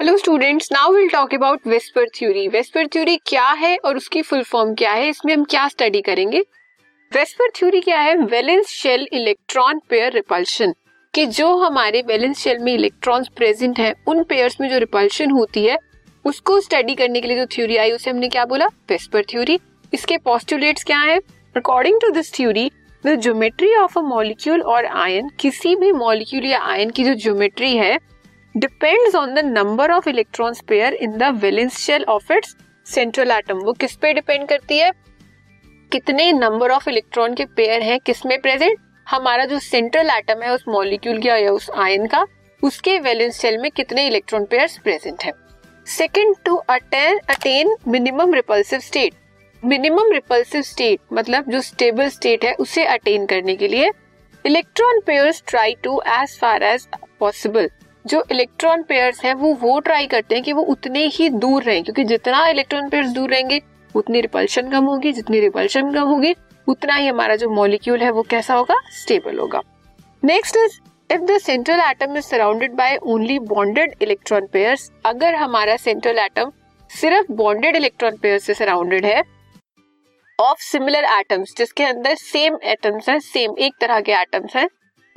Hello students now will talk about VSEPR theory VSEPR theory क्या है और उसकी फुल फॉर्म क्या है? इसमें हम क्या स्टडी करेंगे? वेस्पर थ्योरी क्या है? Valence shell electron pair repulsion कि जो हमारे वैलेंस शेल में इलेक्ट्रॉन्स प्रेजेंट है, उन पेयर्स में जो रिपल्शन होती है, उसको स्टडी करने के लिए जो थ्योरी आई, उसे हमने क्या बोला? वेस्पर थ्योरी इसके पॉस्टुलेट्स क्या है? According to this theory the geometry of a molecule और आयन किसी भी मॉलिक्यूल या आयन की जो ज्योमेट्री है depends on the number of electrons pair in the valence shell of its central atom वो किस पे डिपेंड करती है? कितने नंबर ऑफ़ इलेक्ट्रॉन के पेयर हैं? किसमें प्रेजेंट हमारा जो सेंट्रल एटम है, उस मॉलिक्यूल का या उस आयन का, उसके वैलेंस शेल में कितने इलेक्ट्रॉन पेयर्स प्रेजेंट है? Second to attain attain minimum repulsive state minimum repulsive state मतलब जो स्टेबल स्टेट है, उसे अटेन करने के लिए electron pairs try to as far as possible जो इलेक्ट्रॉन पेयर्स हैं, वो वो ट्राई करते हैं कि वो उतने ही दूर रहें, क्योंकि जितना इलेक्ट्रॉन पेयर्स दूर रहेंगे, उतनी रिपल्शन कम होगी, जितनी रिपल्शन कम होगी, उतना ही हमारा जो मॉलिक्यूल है, वो कैसा होगा? स्टेबल होगा। Next is if the central atom is surrounded by only bonded electron pairs अगर हमारा सेंट्रल एटम सिर्फ़ बॉन्डेड इलेक्ट्रॉन पेयर से सराउंडेड है ऑफ़ सिमिलर एटम्स जिसके अंदर सेम एटम्स हैं सेम एक तरह के एटम्स हैं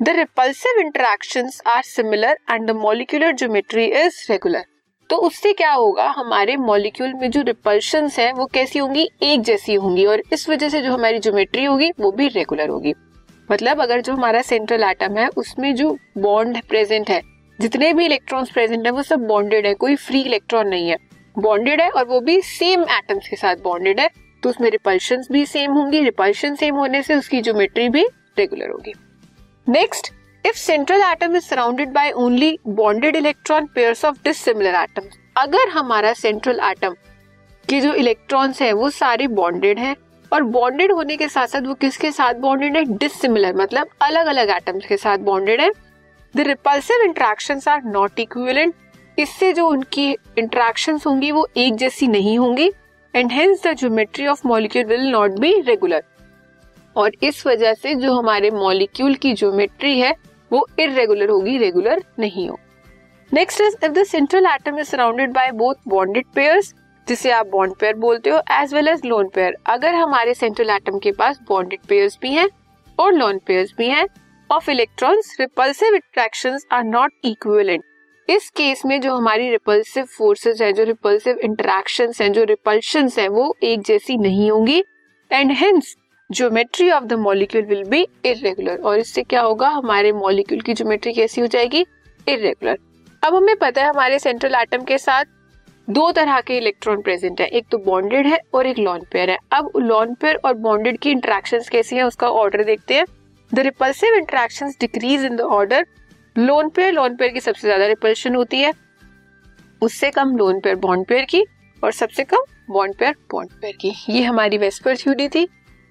the repulsive interaction are similar and the molecular geometry is regular तो उससे क्या होगा? हमारे मॉलिक्यूल में जो रिपल्शन है, वो कैसी होंगी? एक जैसी होंगी और इस वजह से जो हमारी ज्योमेट्री होगी, वो भी रेगुलर होगी। मतलब अगर जो हमारा सेंट्रल एटम है, उसमें जो बॉन्ड प्रेजेंट है, जितने भी इलेक्ट्रॉन्स प्रेजेंट है, वो सब बॉन्डेड है, कोई फ्री इलेक्ट्रॉन नहीं है। बॉन्डेड है और वो भी सेम एटम्स के साथ बॉन्डेड है तो उसमें रिपल्शन भी सेम होंगी रिपल्शन सेम होने से उसकी ज्योमेट्री भी रेगुलर होगी। Next if central atom is surrounded by only bonded electron pairs of dissimilar atom अगर हमारा सेंट्रल एटम के जो इलेक्ट्रॉन्स है, वो सारे बॉन्डेड हैं, और बॉन्डेड होने के साथ साथ वो किसके साथ बॉन्डेड है? डिसिमिलर मतलब अलग अलग एटम्स के साथ बॉन्डेड है। The repulsive interaction are not equivalent इससे जो उनकी इंट्रैक्शन होंगी, वो एक जैसी नहीं होंगी and hence the geometry of molecule will not be regular और इस वजह से जो हमारे मॉलिक्यूल की ज्योमेट्री है, वो इरेगुलर होगी रेगुलर नहीं हो। Next is if the central atom is surrounded by both bonded pairs जिसे आप बॉन्ड पेयर बोलते हो as well as lone pair अगर हमारे सेंट्रल एटम के पास बॉन्डेड पेयर्स भी हैं और लोन पेयर्स भी हैं of electrons repulsive attractions are not equivalent इस केस में जो हमारी रिपल्सिव फोर्सेस है, जो रिपल्सिव इंटरेक्शंस हैं, जो रिपल्शंस हैं, वो एक जैसी नहीं होंगी and hence geometry of the molecule will be irregular और इससे क्या होगा? हमारे मॉलिक्यूल की ज्योमेट्री कैसी हो जाएगी? इरेगुलर अब हमें पता है हमारे सेंट्रल एटम के साथ दो तरह के इलेक्ट्रॉन प्रेजेंट है। एक तो बॉन्डेड है और एक लॉन पेयर है। अब लॉन पेयर और बॉन्डेड की इंट्रैक्शन कैसी है, उसका ऑर्डर देखते हैं। The repulsive interaction decrease in the order lone pair lone pair की सबसे ज़्यादा रिपल्शन होती है। उससे कम लोन पेयर बॉन्ड पेयर की और सबसे कम बॉन्ड पेयर बॉन्ड पेयर की। ये हमारी वेस्पर थ्योरी थी।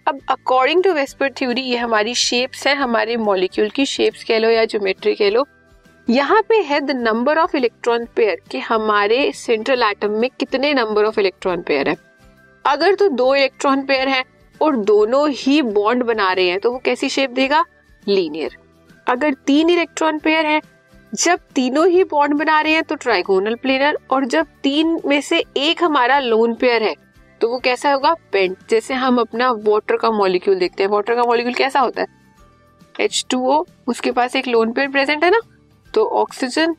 अब अकॉर्डिंग टू वेस्पर थ्योरी ये हमारी शेप्स है, हमारे मॉलिक्यूल की शेप्स कह लो या ज्योमेट्री कह लो। यहाँ पे है the number of electron pair कि हमारे सेंट्रल एटम में कितने नंबर ऑफ़ इलेक्ट्रॉन पेयर है। अगर तो दो इलेक्ट्रॉन पेयर है और दोनों ही बॉन्ड बना रहे हैं तो वो कैसी शेप देगा? लीनियर अगर तीन इलेक्ट्रॉन पेयर है, जब तीनों ही बॉन्ड बना रहे हैं तो ट्राइगोनल प्लेनर और जब तीन में से एक हमारा लोन पेयर है तो वो कैसा होगा? पेंट, जैसे हम अपना वाटर का मॉलिक्यूल देखते हैं। वाटर का मॉलिक्यूल कैसा होता है? एच टू ओ उसके पास एक लोन पेयर प्रेजेंट है ना? तो ऑक्सीजन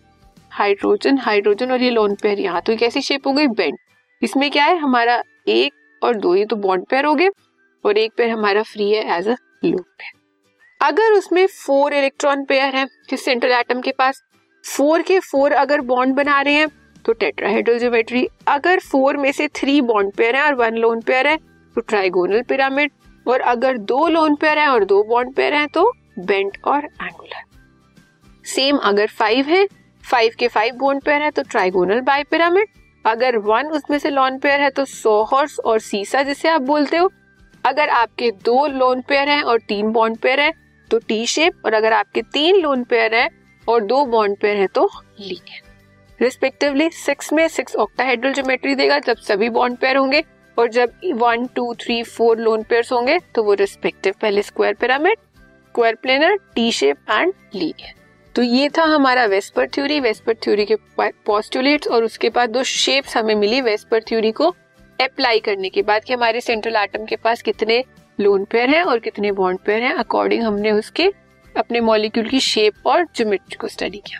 हाइड्रोजन हाइड्रोजन और ये लोन पेयर यहाँ। तो कैसी शेप हो गई? बेंड इसमें क्या है? हमारा एक और दो, ये तो बॉन्ड पेयर हो गए। और एक पेयर हमारा फ्री है एज अ लोन पेयर अगर उसमें फोर इलेक्ट्रॉन पेयर है सेंट्रल एटम के पास फोर के फोर अगर बॉन्ड बना रहे हैं तो टेट्राहेड्रल ज्योमेट्री अगर फोर में से थ्री बॉन्ड पेयर है और वन लोन पेयर है तो ट्राइगोनल पिरामिड और अगर दो लोन पेयर है और दो बॉन्ड पेयर है तो बेंट और एंगुलर सेम अगर फाइव है फाइव के फाइव बॉन्ड पेयर है तो ट्राइगोनल बाई पिरामिड अगर वन उसमें से लोन पेयर है तो सो हॉर्स और सीसा जिसे आप बोलते हो. अगर आपके दो लोन पेयर हैं और तीन बॉन्ड पेयर है तो टी शेप और अगर आपके तीन लोन पेयर है और दो बॉन्ड पेयर है तो लीनियर रिस्पेक्टिवली सिक्स में सिक्स ऑक्टाहेड्रल ज्योमेट्री देगा जब सभी बॉन्ड पेयर होंगे और जब one two three four lone pair होंगे तो वो रिस्पेक्टिव पहले square pyramid square planar T shape and linear तो ये था हमारा वेस्पर थ्योरी वेस्पर थ्योरी के पोस्टुलेट्स और उसके बाद दो शेप्स हमें मिली वेस्पर थ्योरी को अप्लाई करने के बाद कि हमारे सेंट्रल आटम के पास कितने लोन पेयर हैं और कितने बॉन्ड पेयर हैं अकॉर्डिंग हमने उसके अपने मॉलिक्यूल की शेप और ज्योमेट्री को स्टडी किया।